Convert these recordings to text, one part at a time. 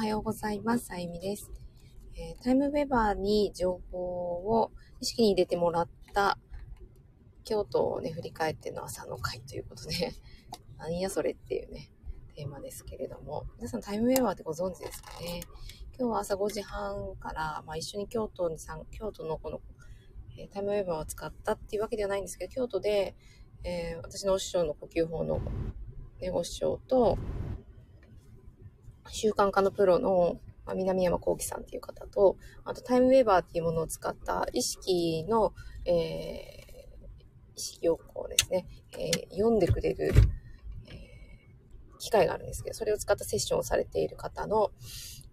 はようございます。あゆみです、えー、タイムウェバーに情報を意識に入れてもらった京都をね、振り返っての朝の会ということで、何やそれっていうね、テーマですけれども、皆さんタイムウェバーってご存知ですかね？今日は朝5時半から、まあ、一緒に京都にさん、京都のこの、えー、タイムウェバーを使ったっていうわけではないんですけど、京都で、えー、私のお師匠の呼吸法の、ね、お師匠と、習慣化のプロの、南山幸喜さんっていう方と、あとタイムウェーバーっていうものを使った意識の、えー、意識をこうですね、えー、読んでくれる、えー、機会があるんですけど、それを使ったセッションをされている方の、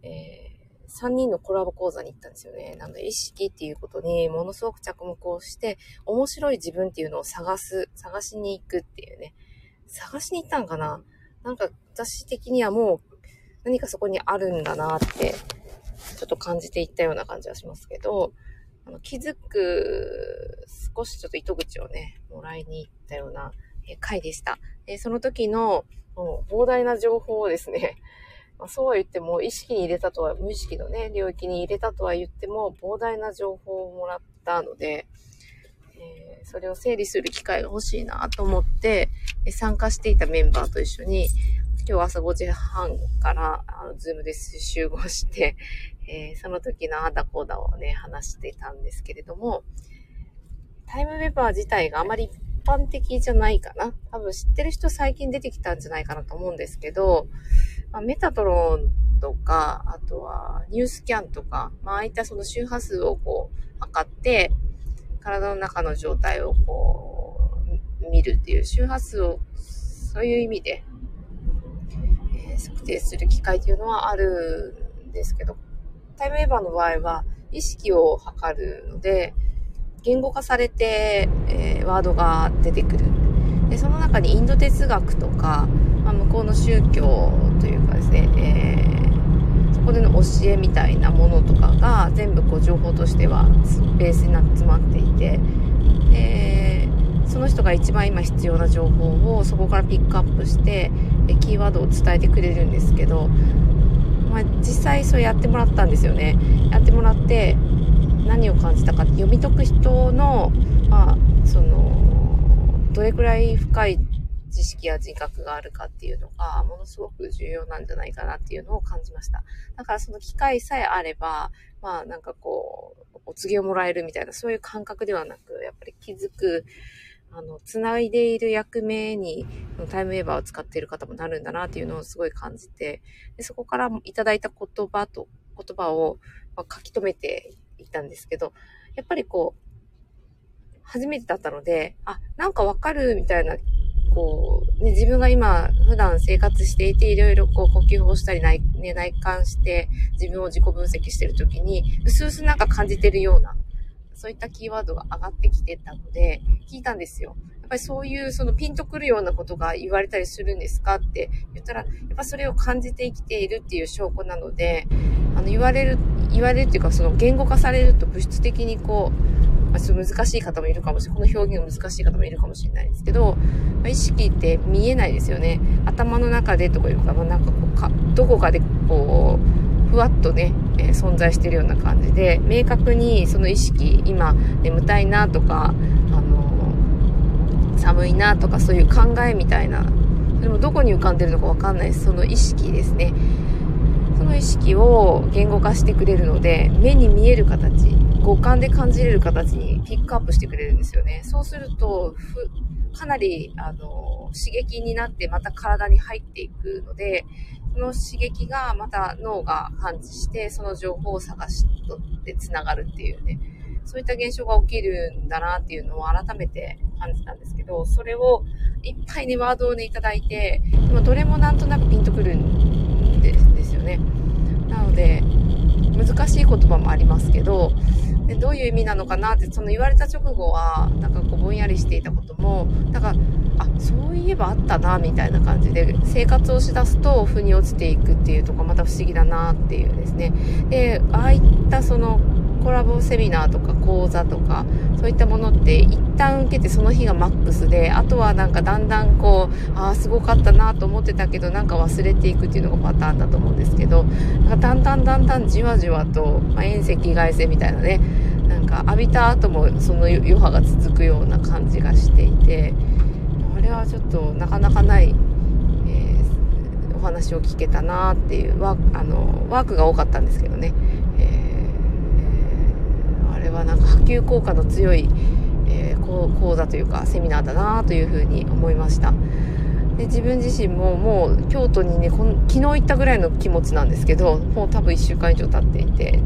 えー、3人のコラボ講座に行ったんですよね。なので、意識っていうことにものすごく着目をして、面白い自分っていうのを探す、探しに行くっていうね。探しに行ったんかな？なんか私的にはもう何かそこにあるんだなって、ちょっと感じていったような感じはしますけど、あの気づく少しちょっと糸口をね、もらいに行ったような回でした。でその時の膨大な情報をですね、まあ、そうは言っても意識に入れたとは、無意識のね、領域に入れたとは言っても膨大な情報をもらったので、えー、それを整理する機会が欲しいなと思って、参加していたメンバーと一緒に、今日朝5時半から、あの、ズームで集合して、えー、その時のああだこうだをね、話してたんですけれども、タイムウェーバー自体があまり一般的じゃないかな。多分知ってる人最近出てきたんじゃないかなと思うんですけど、まあ、メタトロンとか、あとはニュースキャンとか、まあ、ああいったその周波数をこう、測って、体の中の状態をこう、見るっていう周波数を、そういう意味で測定する機会というのはあるんですけど、タイムウェーバーの場合は意識を測るので、言語化されて、えー、ワードが出てくる。で、その中にインド哲学とか、まあ、向こうの宗教というかですね、えー、そこでの教えみたいなものとかが全部こう情報としてはベースになって詰まっていて、で、その人が一番今必要な情報をそこからピックアップしてキーワードを伝えてくれるんですけど、まあ、実際それやってもらったんですよねやってもらって何を感じたかって読み解く人の,、まあ、そのどれくらい深い知識や自覚があるかっていうのがものすごく重要なんじゃないかなっていうのを感じました。だからその機会さえあれば、まあなんかこう、お告げをもらえるみたいなそういう感覚ではなく、やっぱり気づくあの、つないでいる役目に、タイムウェーバーを使っている方もなるんだなっていうのをすごい感じて、でそこからいただいた言葉と、言葉を、ま書き留めていったんですけど、やっぱりこう、初めてだったので、あ、なんかわかるみたいな、こう、ね、自分が今、普段生活していて、いろいろこう、呼吸法したり内、ね、内観して、自分を自己分析してるときに、うすうすなんか感じてるような、そういったキーワードが上がってきてたので、聞いたんですよ。やっぱりそういうそのピンとくるようなことが言われたりするんですかって言ったら、やっぱそれを感じて生きているっていう証拠なので、あの言われる、言われるっていうかその言語化されると物質的にこう、まあ、ちょっと難しい方もいるかもしれない。この表現が難しい方もいるかもしれないですけど、まあ、意識って見えないですよね。頭の中でとかいうか、まあ、なんかこうか、どこかでこう、ふわっとね、えー、存在してるような感じで、明確にその意識、今眠たいなとか、あのー、寒いなとかそういう考えみたいな、でもどこに浮かんでるのかわかんないその意識ですね。その意識を言語化してくれるので、目に見える形、五感で感じれる形にピックアップしてくれるんですよね。そうするとふ、かなり、あの、刺激になってまた体に入っていくので、その刺激がまた脳が感知して、その情報を探し取って繋がるっていうね、そういった現象が起きるんだなっていうのを改めて感じたんですけど、それをいっぱいにワードをね、いただいて、でもどれもなんとなくピンとくるんですよね。なので、難しい言葉もありますけど、でどういう意味なのかなって、その言われた直後は、なんかこうぼんやりしていたことも、なんか、あ、そういえばあったな、みたいな感じで、生活をしだすと、腑に落ちていくっていうとこまた不思議だなっていうですね。で、ああいったそのコラボセミナーとか講座とか、そういったものって一旦受けてその日がマックスで、あとはなんかだんだんこう、ああ、すごかったなと思ってたけど、なんか忘れていくっていうのがパターンだと思うんですけど、なんかだんだんだんだんじわじわと、まあ、遠赤外線みたいなね、なんか浴びた後もその余波が続くような感じがしていて、あれはちょっとなかなかない、お話を聞けたなっていうワあのワークが多かったんですけどね、れはなんか波及効果の強い、えー、講座というかセミナーだなというふうに思いました。で自分自身ももう京都にねこの昨日行ったぐらいの気持ちなんですけどもう多分1週間以上経っていて、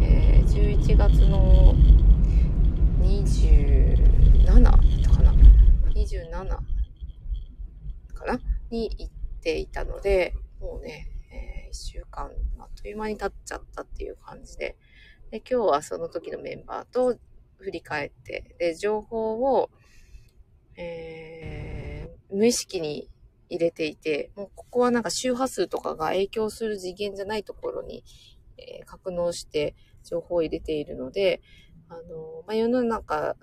えー、11月の27かな？27かな？に行っていたのでもうね、えー、1週間あっという間に経っちゃったっていう感じでで今日はその時のメンバーと振り返ってで情報を、えー無意識に入れていて、もうここはなんか周波数とかが影響する次元じゃないところに、えー、格納して情報を入れているので、あの、まあ、世の中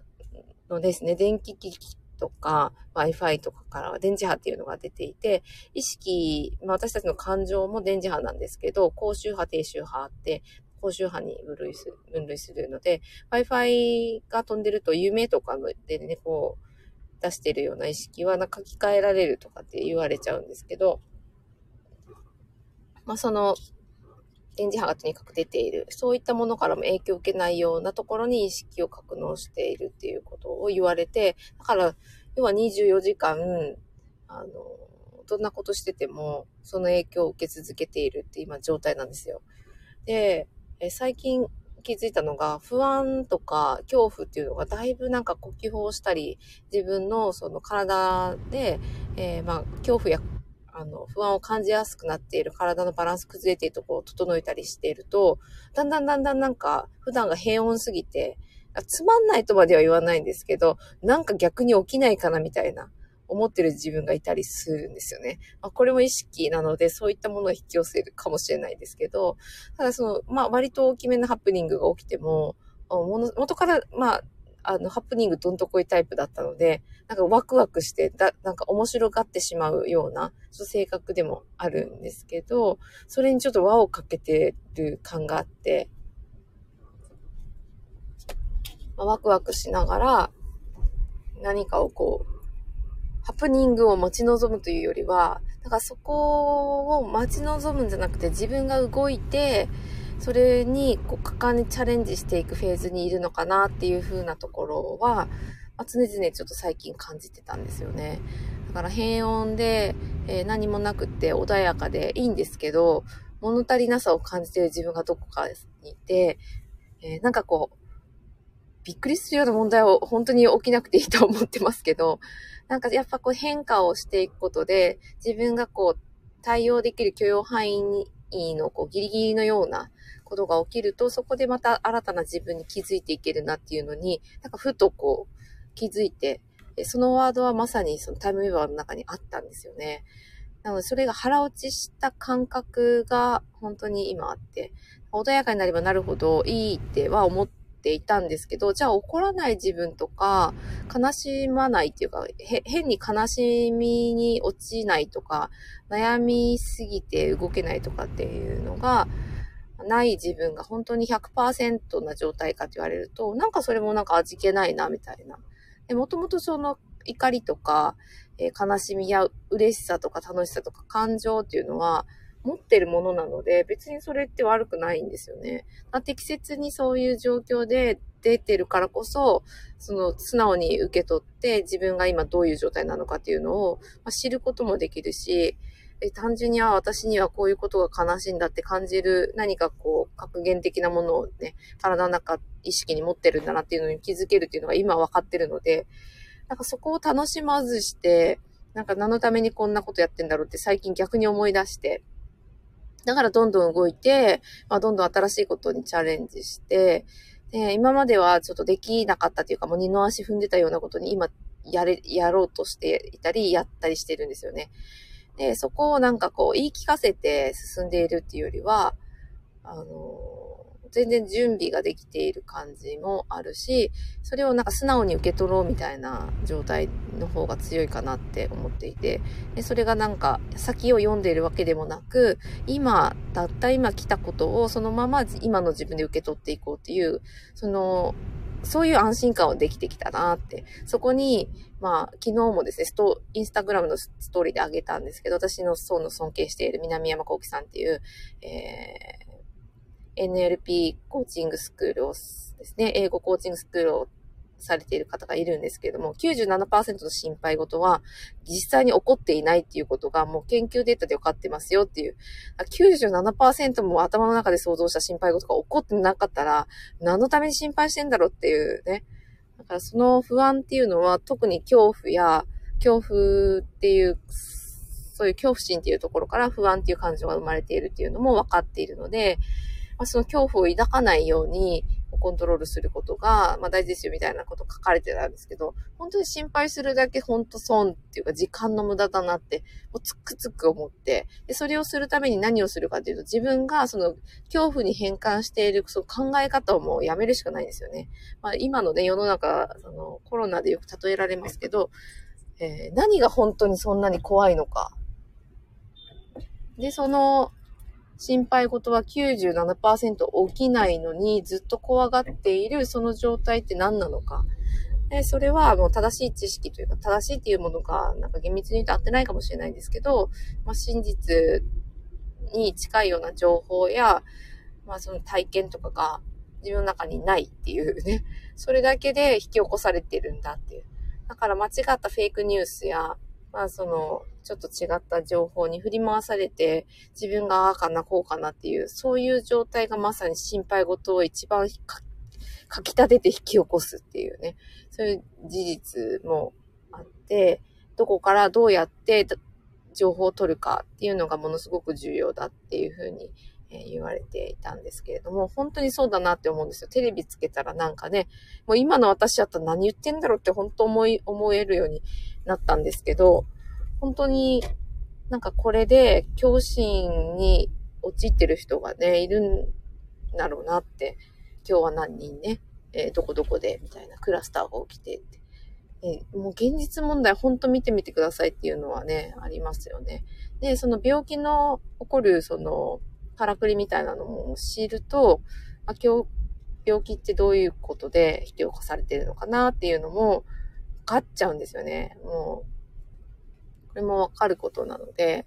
のですね、電気機器とか Wi-Fi とかからは電磁波っていうのが出ていて、意識、まあ、私たちの感情も電磁波なんですけど、高周波、低周波って、高周波に分類する、分類するので、Wi-Fi が飛んでると夢とかでね、こう、出してるような意識は、な書き換えられるとかって言われちゃうんですけど、まあ、その、電磁波がとにかく出ている。そういったものからも影響を受けないようなところに意識を格納しているっていうことを言われて、だから、要は24時間、あの、どんなことしてても、その影響を受け続けているって今状態なんですよ。で、え最近気づいたのが、不安とか恐怖っていうのがだいぶなんか呼吸法したり、自分のその体で、えー、まあ、恐怖やあの、不安を感じやすくなっている体のバランス崩れているところを整えたりしていると、だんだんだんだんなんか普段が平穏すぎて、つまんないとまでは言わないんですけど、なんか逆に起きないかなみたいな。思ってる自分がいたりするんですよね。まあ、これも意識なので、そういったものを引き寄せるかもしれないですけど、ただその、まあ、割と大きめなハプニングが起きても、もの元から、まあ、あの、ハプニングどんとこいタイプだったので、なんかワクワクして、だ、なんか面白がってしまうような、ちょっと性格でもあるんですけど、それにちょっと輪をかけてる感があって、まあ、ワクワクしながら、何かをこう、ハプニングを待ち望むというよりは、だからそこを待ち望むんじゃなくて自分が動いて、それにこう果敢にチャレンジしていくフェーズにいるのかなっていう風なところは、まあ、常々ちょっと最近感じてたんですよね。だから平穏で、えー、何もなくて穏やかでいいんですけど、物足りなさを感じてる自分がどこかにいて、えー、なんかこう、びっくりするような問題は本当に起きなくていいと思ってますけど、なんかやっぱこう変化をしていくことで、自分がこう対応できる許容範囲のこうギリギリのようなことが起きると、そこでまた新たな自分に気づいていけるなっていうのに、なんかふとこう気づいて、そのワードはまさにそのタイムウェーバーの中にあったんですよね。なのでそれが腹落ちした感覚が本当に今あって、穏やかになればなるほどいいっては思ってていたんですけど、じゃあ怒らない自分とか、悲しまないっていうか、変に悲しみに落ちないとか、悩みすぎて動けないとかっていうのが、ない自分が本当に100%な状態かって言われると、なんかそれもなんか味気ないな、みたいな。で、もともとその怒りとか、えー、悲しみや嬉しさとか楽しさとか感情っていうのは、持ってるものなので、別にそれって悪くないんですよね。適切にそういう状況で出てるからこそ、その素直に受け取って自分が今どういう状態なのかっていうのを、ま知ることもできるし、え単純には私にはこういうことが悲しいんだって感じる何かこう格言的なものをね、体の中意識に持ってるんだなっていうのに気づけるっていうのが今分かってるので、なんかそこを楽しまずして、なんか何のためにこんなことやってんだろうって最近逆に思い出して、だからどんどん動いて、まあ、どんどん新しいことにチャレンジして、で今まではちょっとできなかったというか、もう二の足踏んでたようなことに今やれ、やろうとしていたり、やったりしてるんですよね。で、そこをなんかこう言い聞かせて進んでいるっていうよりは、あの全然準備ができている感じもあるし、それをなんか素直に受け取ろうみたいな状態の方が強いかなって思っていて、でそれがなんか先を読んでいるわけでもなく、今、たった今来たことをそのまま今の自分で受け取っていこうっていう、その、そういう安心感はできてきたなって。そこに、まあ、昨日もですね、スト、インスタグラムのストーリーであげたんですけど、私の層の尊敬している南山幸喜さんっていう、えー NLP コーチングスクールをですね、英語コーチングスクールをされている方がいるんですけれども、97%の心配事は実際に起こっていないっていうことがもう研究データで分かってますよっていう。97%も頭の中で想像した心配事が起こってなかったら、何のために心配してんだろうっていうね。だからその不安っていうのは特に恐怖や恐怖っていう、そういう恐怖心っていうところから不安っていう感情が生まれているっていうのも分かっているので、まあ、その恐怖を抱かないようにコントロールすることが、まあ、大事ですよみたいなこと書かれてたんですけど、本当に心配するだけ本当損っていうか時間の無駄だなって、もうつくつく思って、で、それをするために何をするかっていうと、自分がその恐怖に変換しているその考え方をもうやめるしかないんですよね。まあ、今のね、世の中、そのコロナでよく例えられますけど、えー、何が本当にそんなに怖いのか。で、その心配事は97%起きないのにずっと怖がっているその状態って何なのか。でそれはもう正しい知識というか、正しいっていうものがなんか厳密に言うと合ってないかもしれないんですけど、まあ、真実に近いような情報や、まあその体験とかが自分の中にないっていうね、それだけで引き起こされてるんだっていう。だから間違ったフェイクニュースや、まあその、ちょっと違った情報に振り回されて、自分がああかな、こうかなっていう、そういう状態がまさに心配事を一番かき立てて引き起こすっていうね、そういう事実もあって、どこからどうやって情報を取るかっていうのがものすごく重要だっていうふうにえ言われていたんですけれども、本当にそうだなって思うんですよ。テレビつけたらなんかね、もう今の私だったら何言ってんだろうって本当思い、思えるようになったんですけど、本当になんかこれで恐心に陥ってる人がね、いるんだろうなって、今日は何人ね、えー、どこどこで、みたいなクラスターが起きてって。えー、もう現実問題ほんと見てみてくださいっていうのはね、ありますよね。で、その病気の起こる、その、からくりみたいなのも知ると、あ、病気ってどういうことで引き起こされてるのかなっていうのも、分かっちゃうんですよね。もう、これもわかることなので、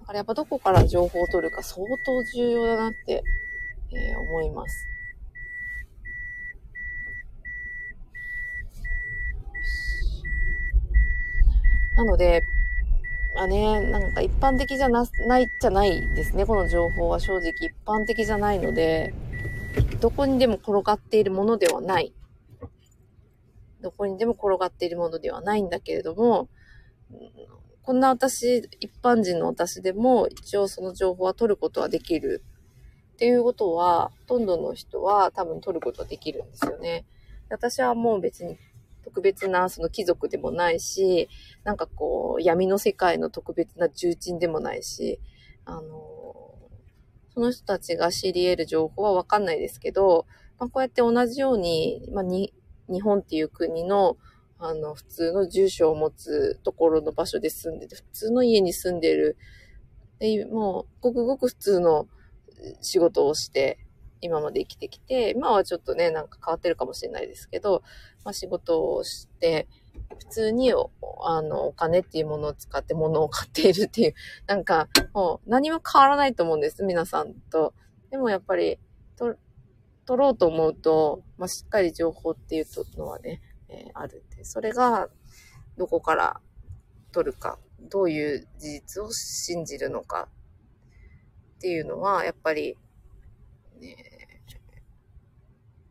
だからやっぱどこから情報を取るか相当重要だなって、えー、思います。なので、まあね、なんか一般的じゃな、ないじゃないですね。この情報は正直一般的じゃないので、どこにでも転がっているものではないどこにでも転がっているものではないんだけれども、こんな私、一般人の私でも一応その情報は取ることはできるっていうことは、ほとんどの人は多分取ることはできるんですよね。私はもう別に特別なその貴族でもないし、なんかこう闇の世界の特別な重鎮でもないし、あの、その人たちが知り得る情報はわかんないですけど、まあ、こうやって同じように、まあ、に、日本っていう国の、あの、普通の住所を持つところの場所で住んでて、普通の家に住んでる、でもう、ごくごく普通の仕事をして、今まで生きてきて、今はちょっとね、なんか変わってるかもしれないですけど、まあ仕事をして、普通にあの、お金っていうものを使って物を買っているっていう、なんか、もう何も変わらないと思うんです、皆さんと。でもやっぱり、と、取ろうと思うと、まあ、しっかり情報っていうのはね、えー、あるんで、それがどこから取るか、どういう事実を信じるのかっていうのは、やっぱり、ね、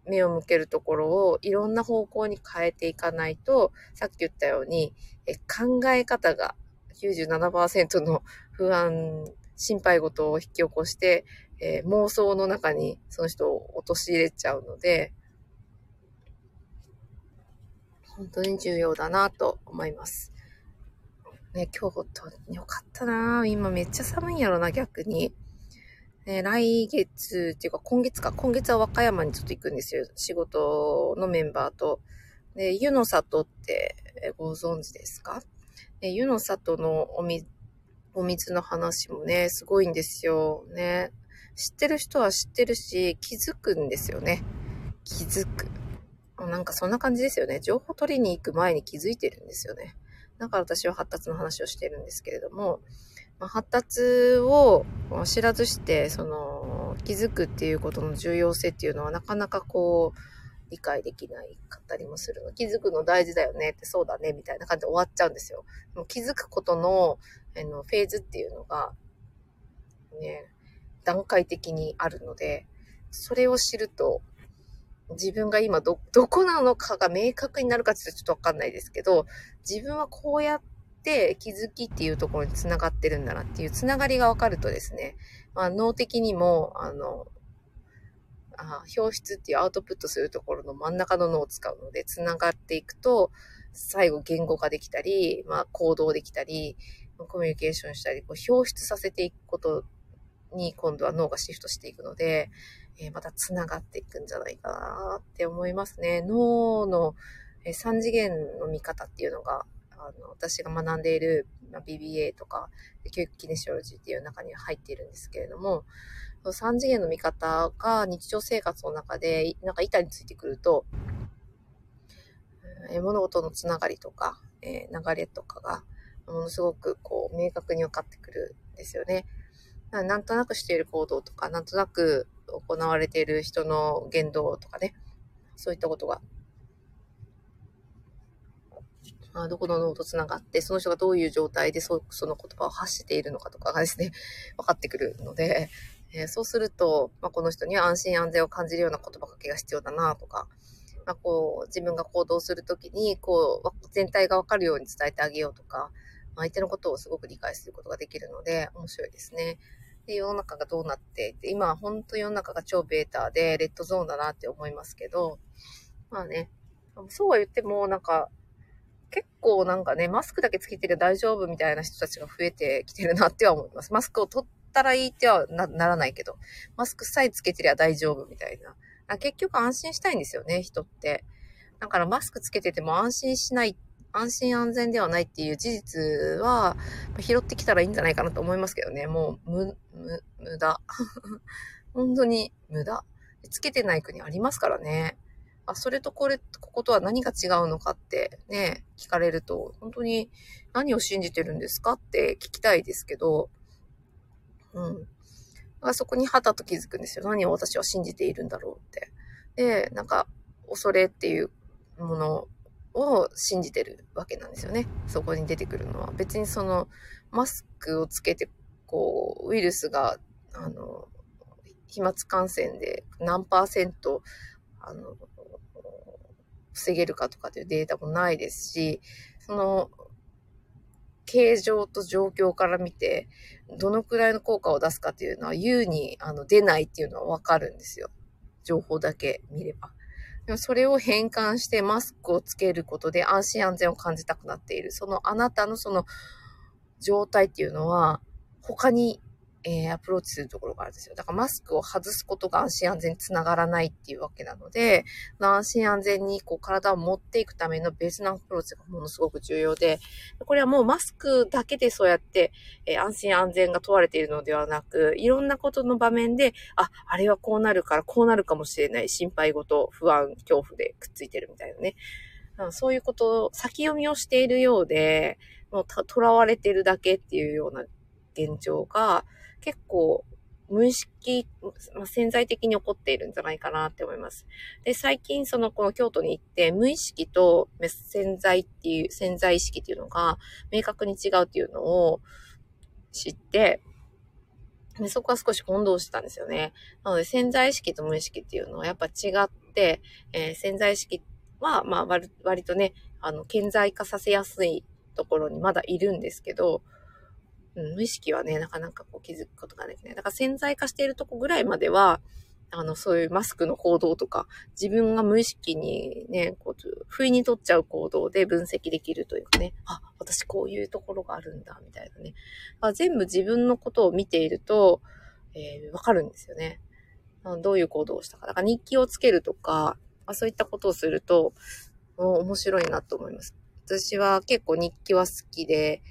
目を向けるところをいろんな方向に変えていかないと、さっき言ったように、え考え方が97%の不安、心配事を引き起こして、えー、妄想の中にその人を陥れちゃうので、本当に重要だなと思います。ね、今日とよかったな今めっちゃ寒いんやろな、逆に。ね、来月っていうか今月か、今月は和歌山にちょっと行くんですよ。仕事のメンバーと。で、湯の里ってご存知ですか？湯の里のお水、お水の話もね、すごいんですよ。ね。知ってる人は知ってるし、気づくんですよね。気づく。なんかそんな感じですよね。情報取りに行く前に気づいてるんですよね。だから私は発達の話をしてるんですけれども、ま、発達を知らずして、その、気づくっていうことの重要性っていうのはなかなかこう、理解できないかったりもするの。気づくの大事だよねって、そうだね、みたいな感じで終わっちゃうんですよ。もう気づくことの、あの、フェーズっていうのが、ね、段階的にあるので、それを知ると、自分が今ど、どこなのかが明確になるかって言うとちょっとわかんないですけど、自分はこうやって気づきっていうところにつながってるんだなっていうつながりがわかるとですね、まあ脳的にも、あの、あ表出っていうアウトプットするところの真ん中の脳を使うので、つながっていくと、最後言語化できたり、まあ行動できたり、コミュニケーションしたり、こう表出させていくことに今度は脳がシフトしていくので、えー、また繋がっていくんじゃないかなって思いますね。脳の、え3次元の見方っていうのが、あの私が学んでいる、ま BBA とか、教育キネシオロジーっていう中に入っているんですけれども、3次元の見方が日常生活の中で、なんか板についてくると、え物事のつながりとか、え、流れとかが、ものすごくこう、明確に分かってくるんですよね。なんとなくしている行動とか、なんとなく行われている人の言動とかね、そういったことが、あどこの脳と繋がって、その人がどういう状態でそその言葉を発しているのかとかがですね、分かってくるので、えー、そうすると、まあ、この人には安心安全を感じるような言葉かけが必要だなとか、まあ、こう、自分が行動するときに、こう、全体がわかるように伝えてあげようとか、相手のことをすごく理解することができるので、面白いですね。で、世の中がどうなっていて、今は本当世の中が超ベータで、レッドゾーンだなって思いますけど、まあね、そうは言っても、なんか、結構なんかね、マスクだけつけてる大丈夫みたいな人たちが増えてきてるなっては思います。マスクを取ったらいいってはならないけど、マスクさえつけてりゃ大丈夫みたいな。あ結局安心したいんですよね、人って。だからマスクつけてても安心しない安心安全ではないっていう事実は、拾ってきたらいいんじゃないかなと思いますけどね。もう、む、む、無駄。本当に無駄。つけてない国ありますからね。あ、それとこれ、こことは何が違うのかってね、聞かれると、本当に何を信じてるんですかって聞きたいですけど、うん。だそこにはたと気づくんですよ。何を私は信じているんだろうって。で、なんか、恐れっていうものを信じてるわけなんですよね。そこに出てくるのは。別にその、マスクをつけて、こう、ウイルスが、あの、飛沫感染で何パーセント、あの、防げるかとかっていうデータもないですし、その、形状と状況から見て、どのくらいの効果を出すかっていうのは、優にあの出ないっていうのはわかるんですよ。情報だけ見れば。でもそれを変換してマスクをつけることで安心安全を感じたくなっている。そのあなたのその状態っていうのは他にえー、アプローチするところがあるんですよ。だからマスクを外すことが安心安全につながらないっていうわけなので、安心安全にこう体を持っていくための別のアプローチがものすごく重要で、これはもうマスクだけでそうやって、えー、安心安全が問われているのではなく、いろんなことの場面で、あ、あれはこうなるからこうなるかもしれない心配事、不安、恐怖でくっついてるみたいなね。そういうことを先読みをしているようで、もう囚われてるだけっていうような現状が、結構無意識、まあ、潜在的に起こっているんじゃないかなって思います。で、最近そのこの京都に行って無意識と潜在っていう、潜在意識っていうのが明確に違うっていうのを知って、でそこは少し混同したんですよね。なので潜在意識と無意識っていうのはやっぱ違って、えー、潜在意識はまあ割とね、あの、顕在化させやすいところにまだいるんですけど、うん、無意識はね、なかなかこう気づくことができない。だから潜在化しているとこぐらいまでは、あの、そういうマスクの行動とか、自分が無意識にね、こう、不意に取っちゃう行動で分析できるというかね、あ、私こういうところがあるんだ、みたいなね。あ全部自分のことを見ていると、えー、わかるんですよね。どういう行動をしたか。だから日記をつけるとか、あ、そういったことをすると、面白いなと思います。私は結構日記は好きで、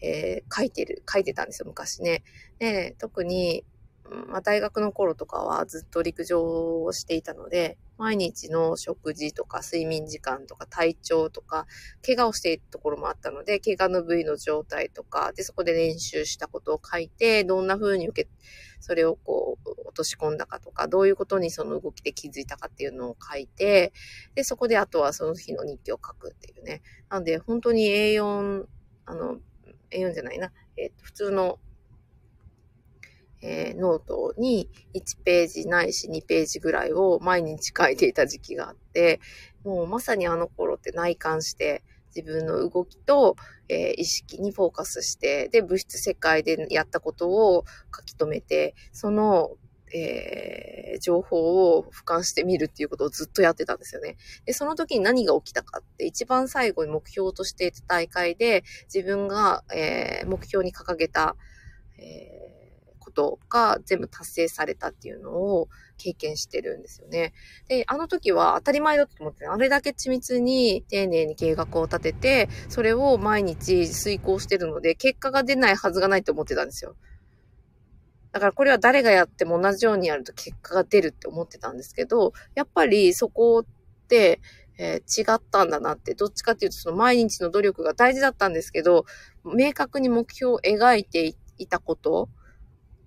えー、書いてる、書いてたんですよ、昔ね。で、特に、まあ、大学の頃とかはずっと陸上をしていたので、毎日の食事とか睡眠時間とか体調とか、怪我をしているところもあったので、怪我の部位の状態とか、で、そこで練習したことを書いて、どんな風に受け、それをこう、落とし込んだかとか、どういうことにその動きで気づいたかっていうのを書いて、で、そこであとはその日の日記を書くっていうね。なんで、本当に A4、あの、A4 じゃないな、えっ、と、普通のえー、ノートに1ページないし2ページぐらいを毎日書いていた時期があって、もうまさにあの頃って内観して自分の動きと、えー、意識にフォーカスして、で、物質世界でやったことを書き留めて、その、えー、情報を俯瞰してみるっていうことをずっとやってたんですよね。で、その時に何が起きたかって、一番最後に目標としていた大会で、自分が、えー、目標に掲げた、えーことが全部達成されたっていうのを経験してるんですよね。で、あの時は当たり前だと思って、あれだけ緻密に丁寧に計画を立てて、それを毎日遂行してるので、結果が出ないはずがないと思ってたんですよ。だからこれは誰がやっても同じようにやると結果が出るって思ってたんですけど、やっぱりそこって、えー、違ったんだなって、どっちかっていうとその毎日の努力が大事だったんですけど、明確に目標を描いていたこと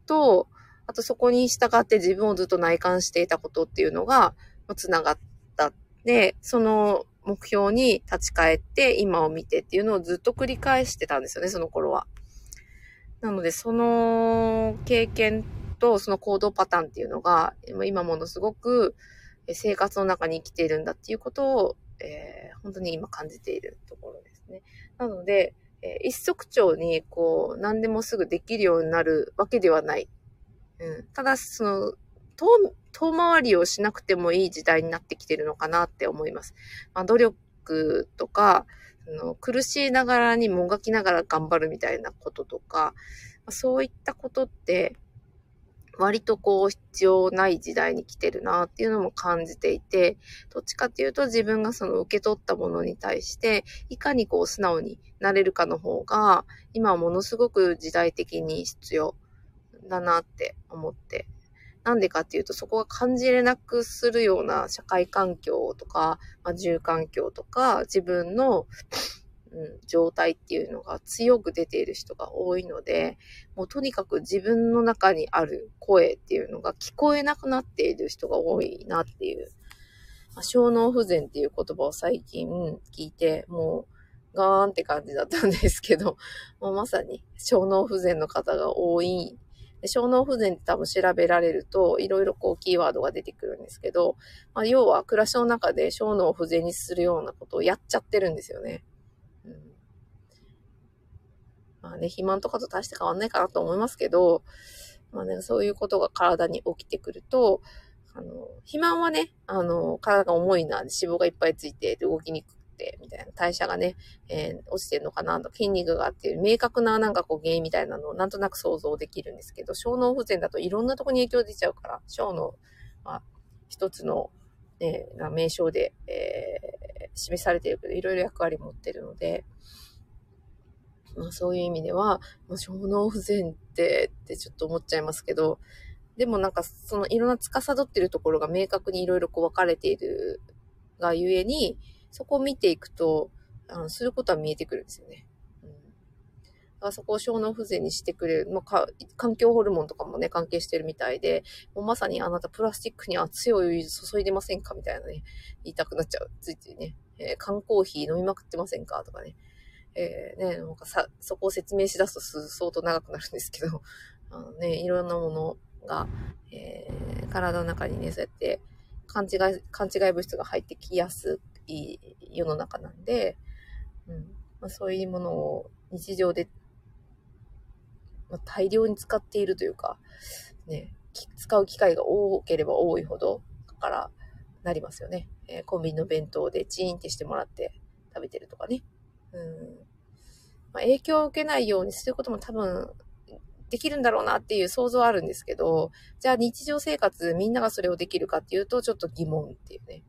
と、あとそこに従って自分をずっと内観していたことっていうのが、つながったで、その目標に立ち返って今を見てっていうのをずっと繰り返してたんですよね、その頃は。なので、その経験とその行動パターンっていうのが、今ものすごく生活の中に生きているんだっていうことを、えー、本当に今感じているところですね。なので、えー、一足長に、こう、何でもすぐできるようになるわけではない。うん。ただ、その、遠、遠回りをしなくてもいい時代になってきてるのかなって思います。まあ、努力とか、あの苦しいながらにもがきながら頑張るみたいなこととか、そういったことって、割とこう必要ない時代に来てるなっていうのも感じていて、どっちかっていうと自分がその受け取ったものに対して、いかにこう素直になれるかの方が、今はものすごく時代的に必要だなって思って。なんでかっていうと、そこが感じれなくするような社会環境とか、まあ、住環境とか、自分のうん、状態っていうのが強く出ている人が多いので、もうとにかく自分の中にある声っていうのが聞こえなくなっている人が多いなっていう。まあ、小脳不全っていう言葉を最近聞いて、もうガーンって感じだったんですけど、もうまさに小脳不全の方が多い。で小脳不全って多分調べられると、いろいろこうキーワードが出てくるんですけど、まあ、要は暮らしの中で小脳不全にするようなことをやっちゃってるんですよね。うんまあね、肥満とかと大して変わんないかなと思いますけど、まあね、そういうことが体に起きてくると、あの、肥満はね、あの、体が重いな、脂肪がいっぱいついて、動きにく、みたいな、代謝がね、えー、落ちてるのかなと、筋肉があっていう、明確ななんかこう原因みたいなのをなんとなく想像できるんですけど、小脳不全だといろんなとこに影響出ちゃうから、小脳は一つの、ね、名称で、えー、示されているけど、いろいろ役割持ってるので、まあそういう意味では、まあ、小脳不全ってってちょっと思っちゃいますけど、でもなんかそのいろんな司ってるところが明確にいろいろこう分かれているがゆえに、そこを見ていくと、あの、することは見えてくるんですよね。うん。だからそこを小脳不全にしてくれる、まあ、環境ホルモンとかもね、関係してるみたいで、もうまさにあなたプラスチックに熱いお湯注いでませんかみたいなね、言いたくなっちゃう。ついついね。えー、缶コーヒー飲みまくってませんかとかね。えー、ね、なんかさ、そこを説明しだすと相当長くなるんですけど、あのね、いろんなものが、えー、体の中にね、そうやって勘違い、勘違い物質が入ってきやすい世の中なんで、うんまあ、そういうものを日常で、まあ、大量に使っているというか、ね、使う機会が多ければ多いほど、からなりますよね。えー、コンビニの弁当でチーンってしてもらって食べてるとかね。うんまあ、影響を受けないようにすることも多分できるんだろうなっていう想像はあるんですけど、じゃあ日常生活みんながそれをできるかっていうと、ちょっと疑問っていうね。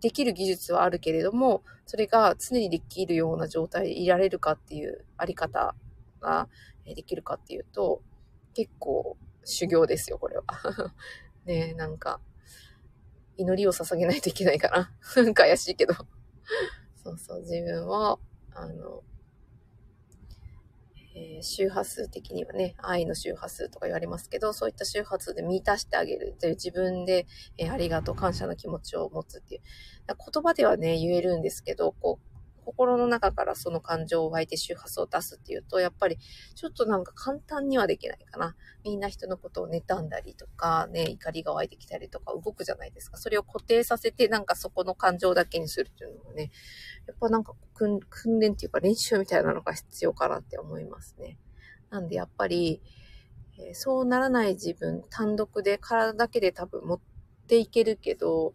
できる技術はあるけれども、それが常にできるような状態でいられるかっていうあり方ができるかっていうと、結構修行ですよ、これは。ねなんか、祈りを捧げないといけないかな。なんか怪しいけど。そうそう、自分は、あの、えー、周波数的にはね、愛の周波数とか言われますけど、そういった周波数で満たしてあげるという自分で、えー、ありがとう、感謝の気持ちを持つっていう。言葉ではね、言えるんですけど、こう、心の中からその感情を湧いて周波数を出すっていうと、やっぱりちょっとなんか簡単にはできないかな。みんな人のことを妬んだりとか、ね、怒りが湧いてきたりとか動くじゃないですか。それを固定させて、なんかそこの感情だけにするっていうのもね、やっぱなんか訓練っていうか練習みたいなのが必要かなって思いますね。なんでやっぱり、え、そうならない自分単独で体だけで多分持っていけるけど、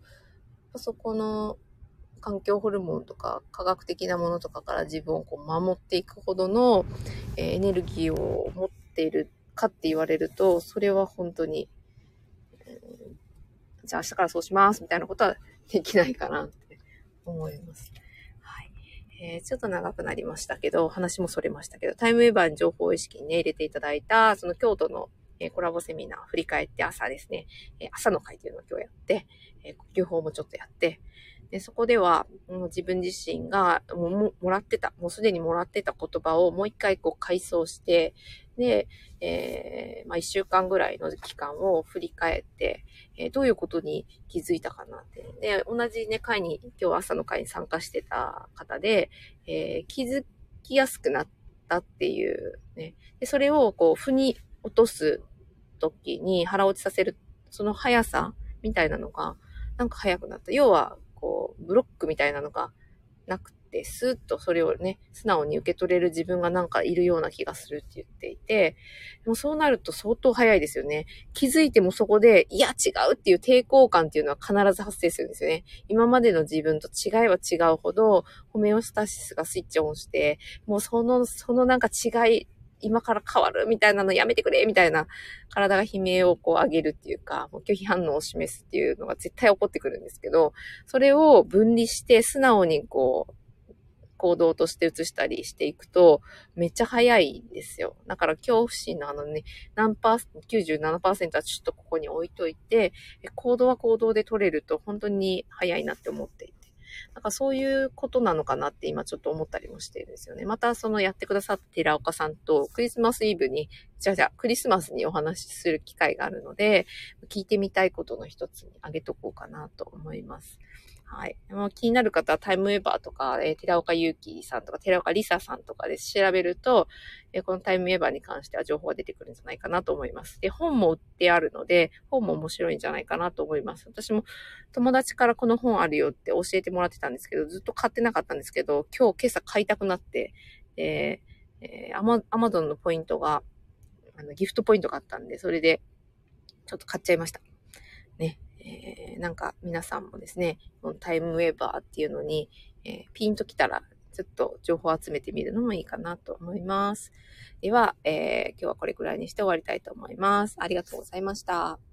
そこの環境ホルモンとか科学的なものとかから自分をこう守っていくほどの、え、エネルギーを持っているかって言われると、それは本当に、えー、じゃあ明日からそうしますみたいなことはできないかなって思います。はい。えー、ちょっと長くなりましたけど、話もそれましたけど、タイムウェーバーに情報意識にね、入れていただいた、その京都のえコラボセミナー振り返って朝ですね、え朝の会というのを今日やって、え呼吸法もちょっとやって、で、そこでは、もう自分自身がもももらってた、もうすでにもらってた言葉をもう一回こう回想して、で、えー、まあ一週間ぐらいの期間を振り返って、えー、どういうことに気づいたかなって。で、同じね、会に、今日朝の会に参加してた方で、えー、気づきやすくなったっていうね。で、それをこう、腑に落とす時に腹落ちさせる、その速さみたいなのが、なんか速くなった。要は、こう、ブロックみたいなのがなくて、スーッとそれをね、素直に受け取れる自分がなんかいるような気がするって言っていて、でもそうなると相当早いですよね。気づいてもそこで、いや違うっていう抵抗感っていうのは必ず発生するんですよね。今までの自分と違いは違うほど、ホメオスタシスがスイッチオンして、もうその、そのなんか違い、今から変わるみたいなのやめてくれみたいな体が悲鳴をこう上げるっていうか、もう拒否反応を示すっていうのが絶対起こってくるんですけど、それを分離して素直にこう、行動として移したりしていくと、めっちゃ早いんですよ。だから恐怖心のあのね、何パーセント、97%はちょっとここに置いといて、行動は行動で取れると本当に早いなって思っていて。なんかそういうことなのかなって今ちょっと思ったりもしてるんですよね。またそのやってくださった寺岡さんとクリスマスイブに、じゃあじゃあクリスマスにお話しする機会があるので、聞いてみたいことの一つにあげとこうかなと思います。はい。もう気になる方はタイムウェバーとか、えー、寺岡祐希さんとか、寺岡里沙さんとかで調べると、えー、このタイムウェバーに関しては情報が出てくるんじゃないかなと思います。で、本も売ってあるので、本も面白いんじゃないかなと思います。私も友達からこの本あるよって教えてもらってたんですけど、ずっと買ってなかったんですけど、今日今朝買いたくなって、えー、えー、アマアマゾンのポイントが、あの、ギフトポイントがあったんで、それで、ちょっと買っちゃいました。ね。えー、なんか皆さんもですね、このタイムウェーバーっていうのに、えー、ピンときたら、ちょっと情報を集めてみるのもいいかなと思います。では、えー、今日はこれくらいにして終わりたいと思います。ありがとうございました。